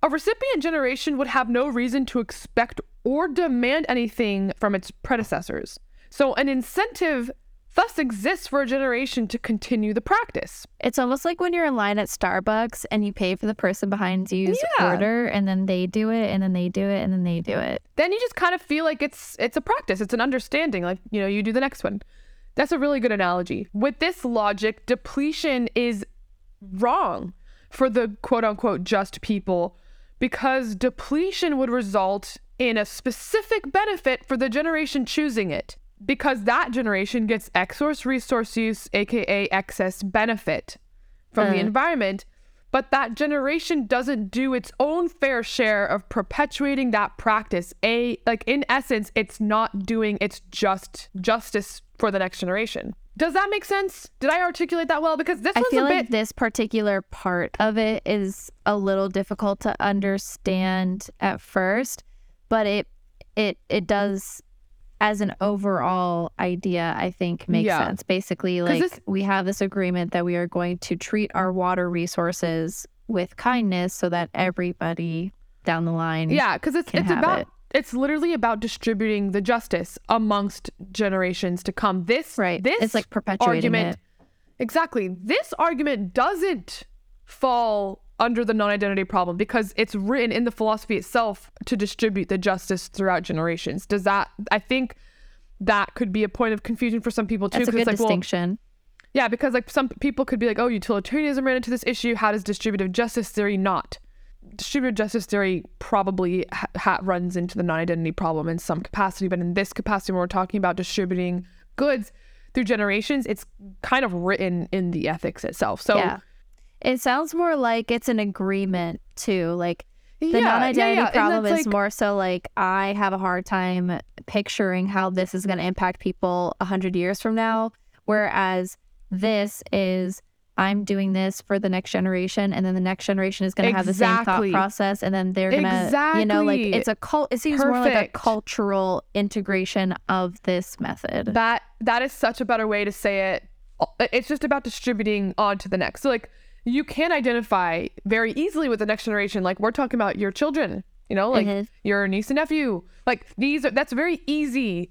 [SPEAKER 2] a recipient generation would have no reason to expect or demand anything from its predecessors. So an incentive thus exists for a generation to continue the practice.
[SPEAKER 3] It's almost like when you're in line at Starbucks and you pay for the person behind you's
[SPEAKER 2] Yeah.
[SPEAKER 3] order and then they do it and then they do it and then they do it.
[SPEAKER 2] Then you just kind of feel like it's it's a practice, it's an understanding like, you know, you do the next one. That's a really good analogy. With this logic, depletion is wrong for the quote unquote just people because depletion would result in a specific benefit for the generation choosing it because that generation gets excess resource use aka excess benefit from the
[SPEAKER 3] Uh.
[SPEAKER 2] environment but that generation doesn't do its own fair share of perpetuating that practice a like in essence it's not doing its just justice for the next generation does that make sense did i articulate that well because this
[SPEAKER 3] I feel like
[SPEAKER 2] bit
[SPEAKER 3] this particular part of it is a little difficult to understand at first, but it it it does as an overall idea, I think makes
[SPEAKER 2] Yeah.
[SPEAKER 3] sense. Basically, like
[SPEAKER 2] this-
[SPEAKER 3] we have this agreement that we are going to treat our water resources with kindness so that everybody down the line
[SPEAKER 2] Yeah, because it's it's about
[SPEAKER 3] it.
[SPEAKER 2] It's literally about distributing the justice amongst generations to come. This
[SPEAKER 3] right.
[SPEAKER 2] This
[SPEAKER 3] it's like perpetuating
[SPEAKER 2] argument
[SPEAKER 3] it.
[SPEAKER 2] exactly. This argument doesn't fall under the non-identity problem because it's written in the philosophy itself to distribute the justice throughout generations. Does that? I think that could be a point of confusion for some people too.
[SPEAKER 3] That's a good
[SPEAKER 2] it's like, well,
[SPEAKER 3] distinction.
[SPEAKER 2] yeah, because like some people could be like, oh, utilitarianism ran into this issue. How does distributive justice theory not? Distributive justice theory probably ha- ha- runs into the non-identity problem in some capacity, but in this capacity, when we're talking about distributing goods through generations, it's kind of written in the ethics itself. So
[SPEAKER 3] yeah. It sounds more like it's an agreement too. Like the
[SPEAKER 2] yeah, yeah,
[SPEAKER 3] non-identity
[SPEAKER 2] yeah, and
[SPEAKER 3] problem is
[SPEAKER 2] like-
[SPEAKER 3] more so like I have a hard time picturing how this is going to impact people a hundred years from now, whereas this is I'm doing this for the next generation, and then the next generation is going to have the same thought process, and then they're gonna, you know, like it's a cult. It seems more like a cultural integration of this method.
[SPEAKER 2] That that is such a better way to say it. It's just about distributing on to the next. So like you can identify very easily with the next generation. Like we're talking about your children, you know, like
[SPEAKER 3] Mhm.
[SPEAKER 2] your niece and nephew. Like these are that's very easy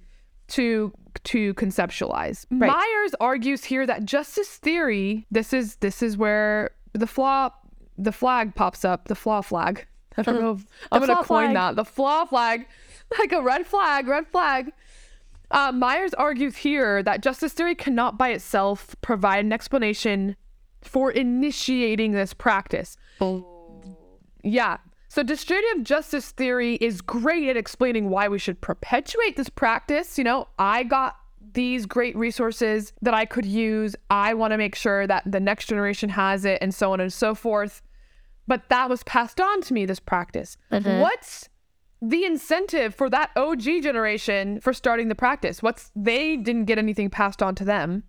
[SPEAKER 2] to to conceptualize.
[SPEAKER 3] Right.
[SPEAKER 2] Myers argues here that justice theory, this is this is where the flaw the flag pops up, the flaw flag. I don't know if I'm gonna coin
[SPEAKER 3] flag.
[SPEAKER 2] that. The flaw flag. Like a red flag, red flag. Uh, Myers argues here that justice theory cannot by itself provide an explanation for initiating this practice. Yeah. So distributive justice theory is great at explaining why we should perpetuate this practice. You know, I got these great resources that I could use. I want to make sure that the next generation has it and so on and so forth. But that was passed on to me, this practice.
[SPEAKER 3] Mhm.
[SPEAKER 2] What's the incentive for that OG generation for starting the practice? What's they didn't get anything passed on to them.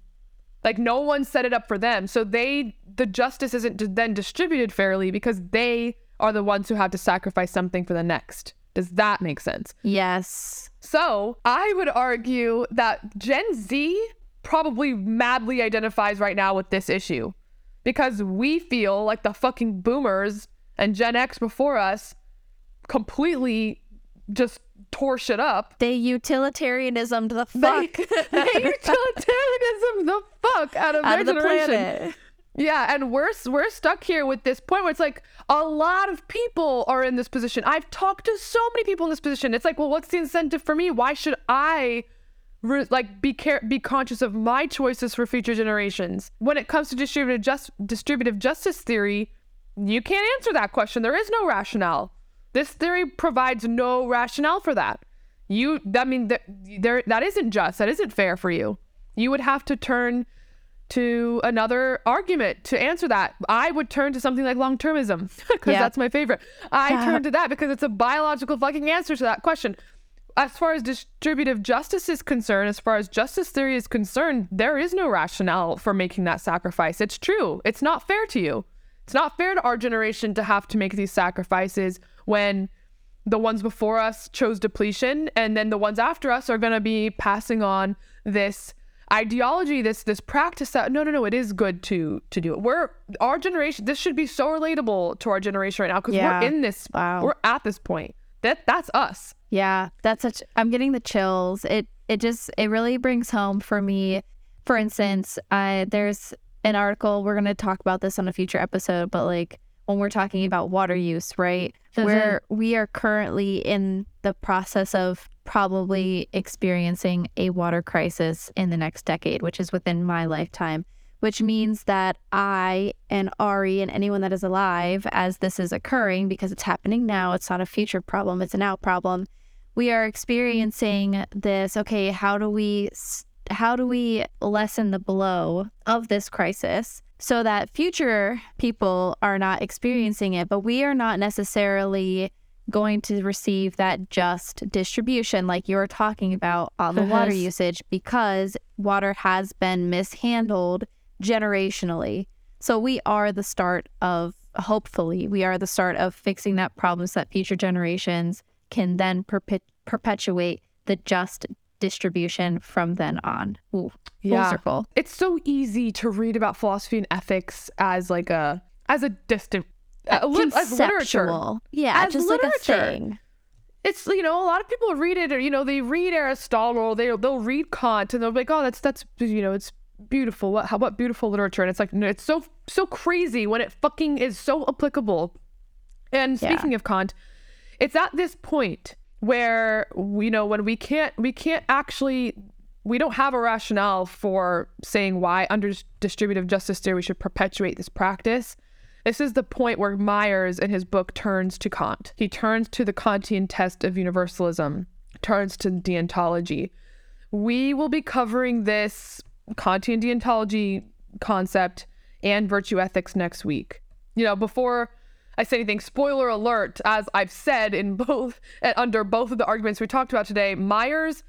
[SPEAKER 2] Like no one set it up for them. So they the justice isn't then distributed fairly because they are the ones who have to sacrifice something for the next. Does that make sense?
[SPEAKER 3] yes.
[SPEAKER 2] So I would argue that Gen Z probably madly identifies right now with this issue because we feel like the fucking boomers and Gen X before us completely just tore shit up.
[SPEAKER 3] They utilitarianism the
[SPEAKER 2] They,
[SPEAKER 3] fuck
[SPEAKER 2] they utilitarianism the fuck out of
[SPEAKER 3] out
[SPEAKER 2] their
[SPEAKER 3] of the
[SPEAKER 2] generation.
[SPEAKER 3] planet.
[SPEAKER 2] Yeah, and we're we're stuck here with this point where it's like a lot of people are in this position. I've talked to so many people in this position. It's like, well, what's the incentive for me? Why should I re- like be care be conscious of my choices for future generations? When it comes to distributive just distributive justice theory, you can't answer that question. There is no rationale. This theory provides no rationale for that. You, I mean, that there that isn't just. That isn't fair for you. You would have to turn to another argument to answer that. I would turn to something like long termism because
[SPEAKER 3] Yeah.
[SPEAKER 2] that's my favorite. I turn to that because it's a biological fucking answer to that question. As far as distributive justice is concerned, as far as justice theory is concerned, there is no rationale for making that sacrifice. It's true. It's not fair to you. It's not fair to our generation to have to make these sacrifices when the ones before us chose depletion and then the ones after us are going to be passing on this ideology this this practice that no no no it is good to to do it we're our generation this should be so relatable to our generation right now because
[SPEAKER 3] Yeah.
[SPEAKER 2] we're in this
[SPEAKER 3] Wow.
[SPEAKER 2] we're at this point that that's us.
[SPEAKER 3] Yeah, that's such I'm getting the chills. It it just it really brings home for me. For instance, I there's an article we're going to talk about this on a future episode, but like when we're talking about water use, right? Where we are currently in the process of probably mm-hmm. experiencing a water crisis in the next decade, which is within my lifetime, which mm-hmm. means that I and Ari and anyone that is alive as this is occurring, because it's happening now, it's not a future problem, it's a now problem. We are mm-hmm. experiencing this. Okay, how do we how do we lessen the blow of this crisis so that future people are not experiencing it, but we are not necessarily going to receive that just distribution like you were talking about on the water usage because water has been mishandled generationally. So we are the start of hopefully we are the start of fixing that problem so that future generations can then perpet- perpetuate the just distribution from then on. Ooh,
[SPEAKER 2] Yeah.
[SPEAKER 3] circle.
[SPEAKER 2] It's so easy to read about philosophy and ethics as like a as a distant uh, lit- literature.
[SPEAKER 3] Conceptual. Yeah,
[SPEAKER 2] As
[SPEAKER 3] just like a
[SPEAKER 2] literature.
[SPEAKER 3] thing.
[SPEAKER 2] It's you know a lot of people read it or you know they read Aristotle they they'll read Kant and they'll be like oh that's that's you know it's beautiful what how what beautiful literature and it's like no, it's so so crazy when it fucking is so applicable. And
[SPEAKER 3] Yeah.
[SPEAKER 2] speaking of Kant, it's at this point where you know when we can't we can't actually we don't have a rationale for saying why under distributive justice theory we should perpetuate this practice. This is the point where Myers in his book turns to Kant. He turns to the Kantian test of universalism, turns to deontology. We will be covering this Kantian deontology concept and virtue ethics next week. You know, before I say anything, spoiler alert, as I've said in both under both of the arguments we talked about today, Myers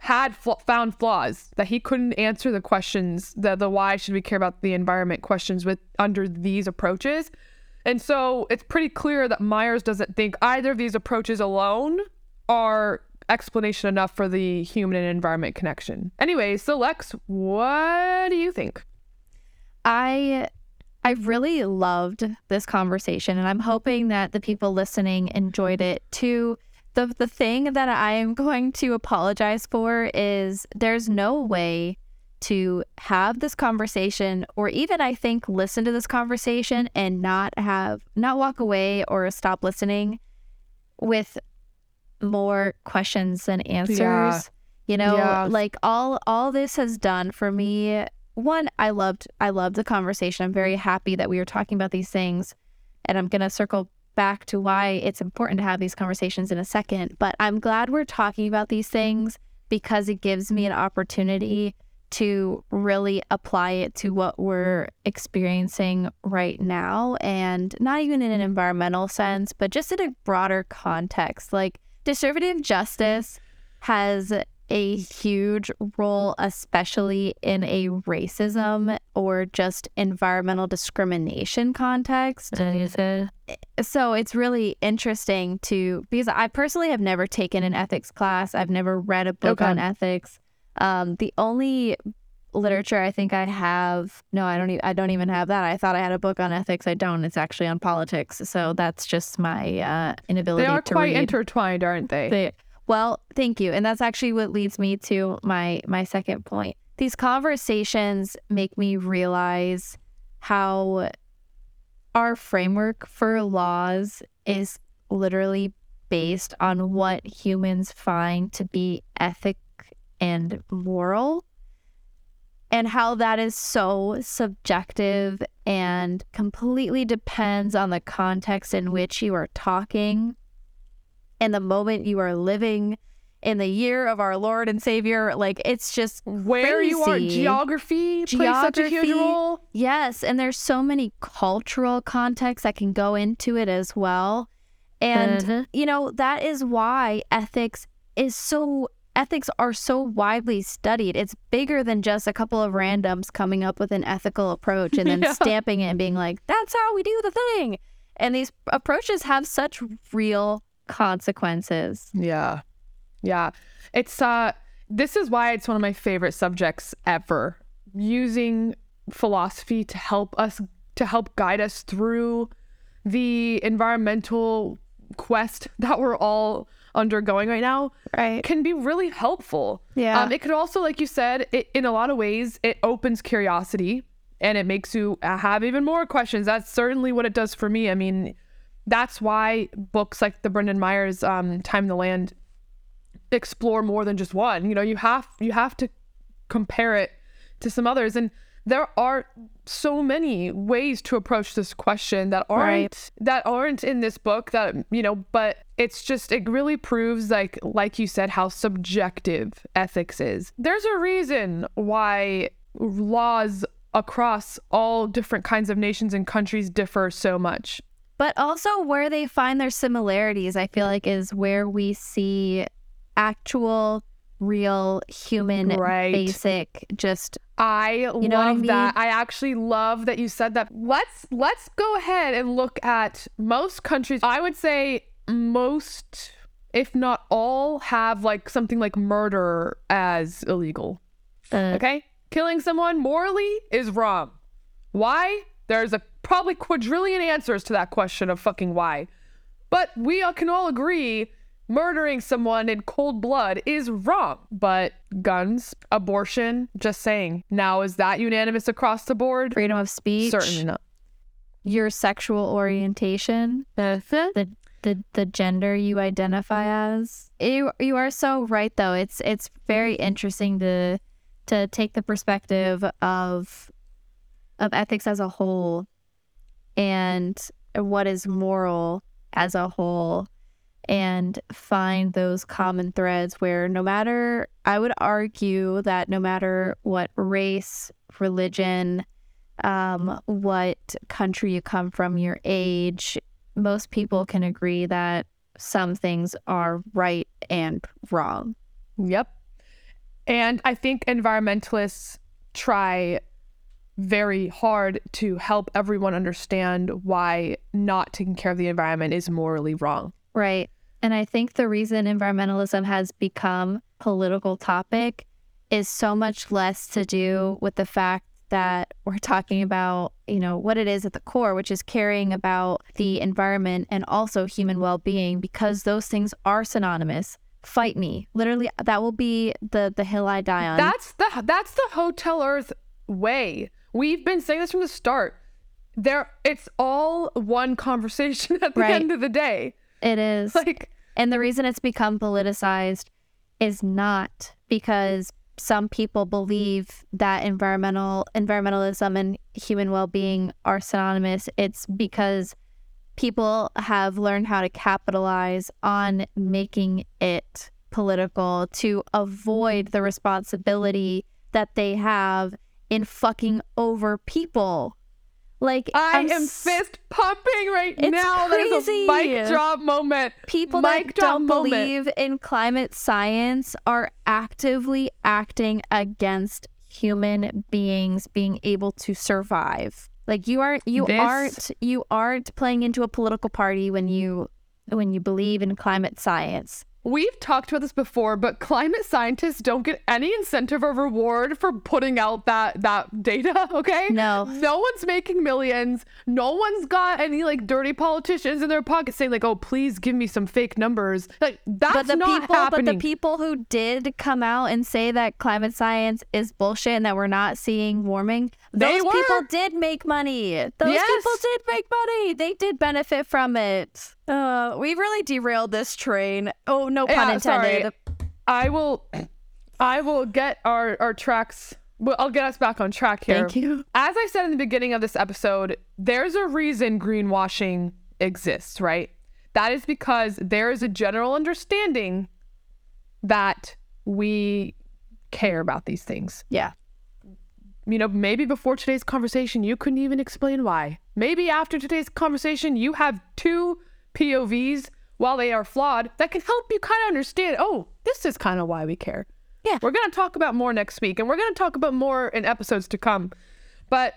[SPEAKER 2] had fl- found flaws that he couldn't answer the questions the the why should we care about the environment questions with under these approaches. And so it's pretty clear that myers doesn't think either of these approaches alone are explanation enough for the human and environment connection. Anyway so lex what do you think?
[SPEAKER 3] I I really loved this conversation and I'm hoping that the people listening enjoyed it too. The the thing that I am going to apologize for is there's no way to have this conversation or even I think listen to this conversation and not have not walk away or stop listening with more questions than answers.
[SPEAKER 2] Yeah.
[SPEAKER 3] You know,
[SPEAKER 2] Yeah.
[SPEAKER 3] like all all this has done for me one i loved i loved the conversation i'm very happy that we were talking about these things and i'm going to circle back to why it's important to have these conversations in a second but i'm glad we're talking about these things because it gives me an opportunity to really apply it to what we're experiencing right now and not even in an environmental sense but just in a broader context. Like distributive justice has a huge role, especially in a racism or just environmental discrimination context. So it's really interesting to because I personally have never taken an ethics class. I've never read a book
[SPEAKER 2] Okay.
[SPEAKER 3] on ethics. Um, the only literature I think I have no, I don't. E- I don't even have that. I thought I had a book on ethics. I don't. It's actually on politics. So that's just my uh, inability
[SPEAKER 2] they are quite
[SPEAKER 3] read.
[SPEAKER 2] intertwined aren't they
[SPEAKER 3] They- well, thank you. And that's actually what leads me to my my second point. These conversations make me realize how our framework for laws is literally based on what humans find to be ethic and moral and how that is so subjective and completely depends on the context in which you are talking and the moment you are living in the year of our Lord and Savior. Like it's just
[SPEAKER 2] where you are
[SPEAKER 3] crazy.
[SPEAKER 2] geography, plays such a huge
[SPEAKER 3] Geography.
[SPEAKER 2] role
[SPEAKER 3] Yes, and there's so many cultural contexts that can go into it as well. And
[SPEAKER 2] Mhm.
[SPEAKER 3] you know, that is why ethics is so ethics are so widely studied. It's bigger than just a couple of randoms coming up with an ethical approach and then
[SPEAKER 2] Yeah.
[SPEAKER 3] stamping it and being like, "That's how we do the thing." And these approaches have such real consequences.
[SPEAKER 2] Yeah. Yeah. It's uh this is why it's one of my favorite subjects ever. Using philosophy to help us to help guide us through the environmental quest that we're all undergoing right now
[SPEAKER 3] Right.
[SPEAKER 2] can be really helpful.
[SPEAKER 3] Yeah.
[SPEAKER 2] Um, it could also, like you said, it, in a lot of ways, it opens curiosity and it makes you uh, have even more questions. That's certainly what it does for me. I mean, that's why books like the Brendan Myers um, Time and the Land explore more than just one. You know, you have you have to compare it to some others, and there are so many ways to approach this question that aren't
[SPEAKER 3] Right.
[SPEAKER 2] that aren't in this book. That you know, but it's just it really proves like like you said how subjective ethics is. There's a reason why laws across all different kinds of nations and countries differ so much.
[SPEAKER 3] But also where they find their similarities, I feel like is where we see actual, real, human,
[SPEAKER 2] Right.
[SPEAKER 3] basic, just
[SPEAKER 2] I love
[SPEAKER 3] I mean?
[SPEAKER 2] that. I actually love that you said that. Let's let's go ahead and look at most countries. I would say most if not all have like something like murder as illegal.
[SPEAKER 3] uh,
[SPEAKER 2] Okay? Killing someone morally is wrong. Why? There's a probably quadrillion answers to that question of fucking why. But we all can all agree murdering someone in cold blood is wrong. But guns, abortion, just saying. Now, is that unanimous across the board?
[SPEAKER 3] freedom of speech,
[SPEAKER 2] Certainly not.
[SPEAKER 3] your sexual orientation, the the the gender you identify as. You you are so right though. It's it's very interesting to to take the perspective of of ethics as a whole and what is moral as a whole and find those common threads where no matter I would argue that no matter what race, religion, um, what country you come from, your age, most people can agree that some things are right and wrong.
[SPEAKER 2] Yep. And I think environmentalists try very hard to help everyone understand why not taking care of the environment is morally wrong.
[SPEAKER 3] Right. And I think the reason environmentalism has become political topic is so much less to do with the fact that we're talking about, you know, what it is at the core, which is caring about the environment and also human well-being because those things are synonymous. Fight me. Literally that will be the the hill I die on.
[SPEAKER 2] That's the that's the Hotel Earth way. We've been saying this from the start. There it's all one conversation at the
[SPEAKER 3] Right.
[SPEAKER 2] end of the day.
[SPEAKER 3] it is.
[SPEAKER 2] Like
[SPEAKER 3] And the reason it's become politicized is not because some people believe that environmental environmentalism and human well-being are synonymous. It's because people have learned how to capitalize on making it political to avoid the responsibility that they have in fucking over people. Like
[SPEAKER 2] I
[SPEAKER 3] I'm
[SPEAKER 2] am
[SPEAKER 3] s-
[SPEAKER 2] fist pumping right
[SPEAKER 3] It's
[SPEAKER 2] now. That is a mic drop moment.
[SPEAKER 3] people
[SPEAKER 2] Mic
[SPEAKER 3] that don't
[SPEAKER 2] moment.
[SPEAKER 3] believe in climate science are actively acting against human beings being able to survive like you aren't you
[SPEAKER 2] This-
[SPEAKER 3] aren't you aren't playing into a political party when you when you believe in climate science
[SPEAKER 2] We've talked about this before, but climate scientists don't get any incentive or reward for putting out that that data, okay?
[SPEAKER 3] No.
[SPEAKER 2] No one's making millions. No one's got any like dirty politicians in their pockets saying like, "Oh, please give me some fake numbers." Like that's
[SPEAKER 3] but the
[SPEAKER 2] not
[SPEAKER 3] people
[SPEAKER 2] happening.
[SPEAKER 3] but the people who did come out and say that climate science is bullshit and that we're not seeing warming those people did make money those
[SPEAKER 2] Yes.
[SPEAKER 3] people did make money they did benefit from it uh we've really derailed this train oh no pun
[SPEAKER 2] Yeah,
[SPEAKER 3] intended
[SPEAKER 2] sorry. I will I will get our our tracks well, I'll get us back on track here.
[SPEAKER 3] thank you
[SPEAKER 2] As I said in the beginning of this episode, there's a reason greenwashing exists, right? That is because there is a general understanding that we care about these things.
[SPEAKER 3] yeah
[SPEAKER 2] You know, maybe before today's conversation, you couldn't even explain why. Maybe after today's conversation, you have two POVs, while they are flawed, that can help you kind of understand oh, this is kind of why we care.
[SPEAKER 3] Yeah.
[SPEAKER 2] We're going to talk about more next week, and we're going to talk about more in episodes to come. But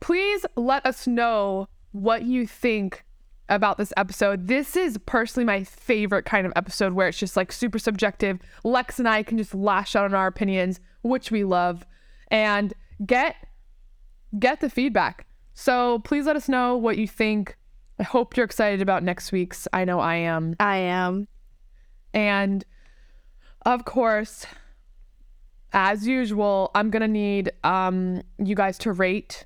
[SPEAKER 2] please let us know what you think about this episode. This is personally my favorite kind of episode where it's just like super subjective. Lex and I can just lash out on our opinions, which we love, and get get the feedback. So please let us know what you think I hope you're excited about next week's. I know I am.
[SPEAKER 3] I am.
[SPEAKER 2] And of course, as usual, I'm going to need um you guys to rate,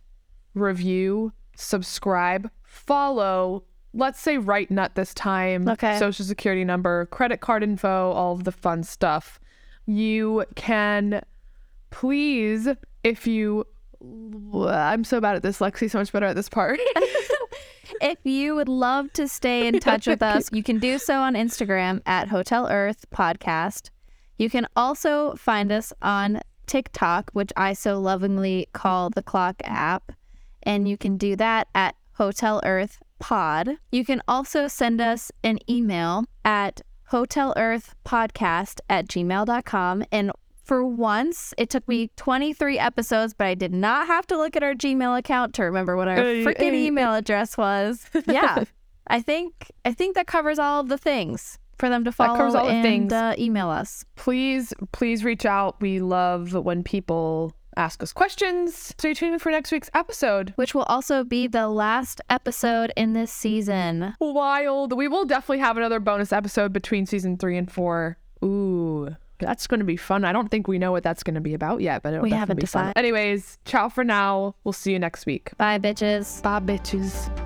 [SPEAKER 2] review, subscribe, follow, let's say right nut this time.
[SPEAKER 3] Okay.
[SPEAKER 2] Social security number, credit card info, all of the fun stuff. You can please if you I'm so bad at this, Lexi, so much better at this part.
[SPEAKER 3] If you would love to stay in touch with us, you can do so on Instagram at Hotel Earth Podcast. You can also find us on TikTok, which I so lovingly call the Clock app. And you can do that at Hotel Earth Pod. You can also send us an email at hotel-earth-podcast at gmail.com. And for once, it took me 23 episodes, but I did not have to look at our Gmail account to remember what our
[SPEAKER 2] Hey,
[SPEAKER 3] freaking
[SPEAKER 2] hey.
[SPEAKER 3] email address was. Yeah. I think I think that covers all of the things for them to follow
[SPEAKER 2] covers all the
[SPEAKER 3] and
[SPEAKER 2] things.
[SPEAKER 3] Uh, email us.
[SPEAKER 2] please, please reach out. We love when people ask us questions. Stay tuned for next week's episode.
[SPEAKER 3] Which will also be the last episode in this season.
[SPEAKER 2] Wild. We will definitely have another bonus episode between season three and four. Ooh, that's going to be fun. I don't think we know what that's going to be about yet, but it'll
[SPEAKER 3] We
[SPEAKER 2] definitely
[SPEAKER 3] haven't
[SPEAKER 2] be fun.
[SPEAKER 3] decided.
[SPEAKER 2] Anyways, ciao for now. We'll see you next week.
[SPEAKER 3] Bye, bitches.
[SPEAKER 2] Bye, bitches.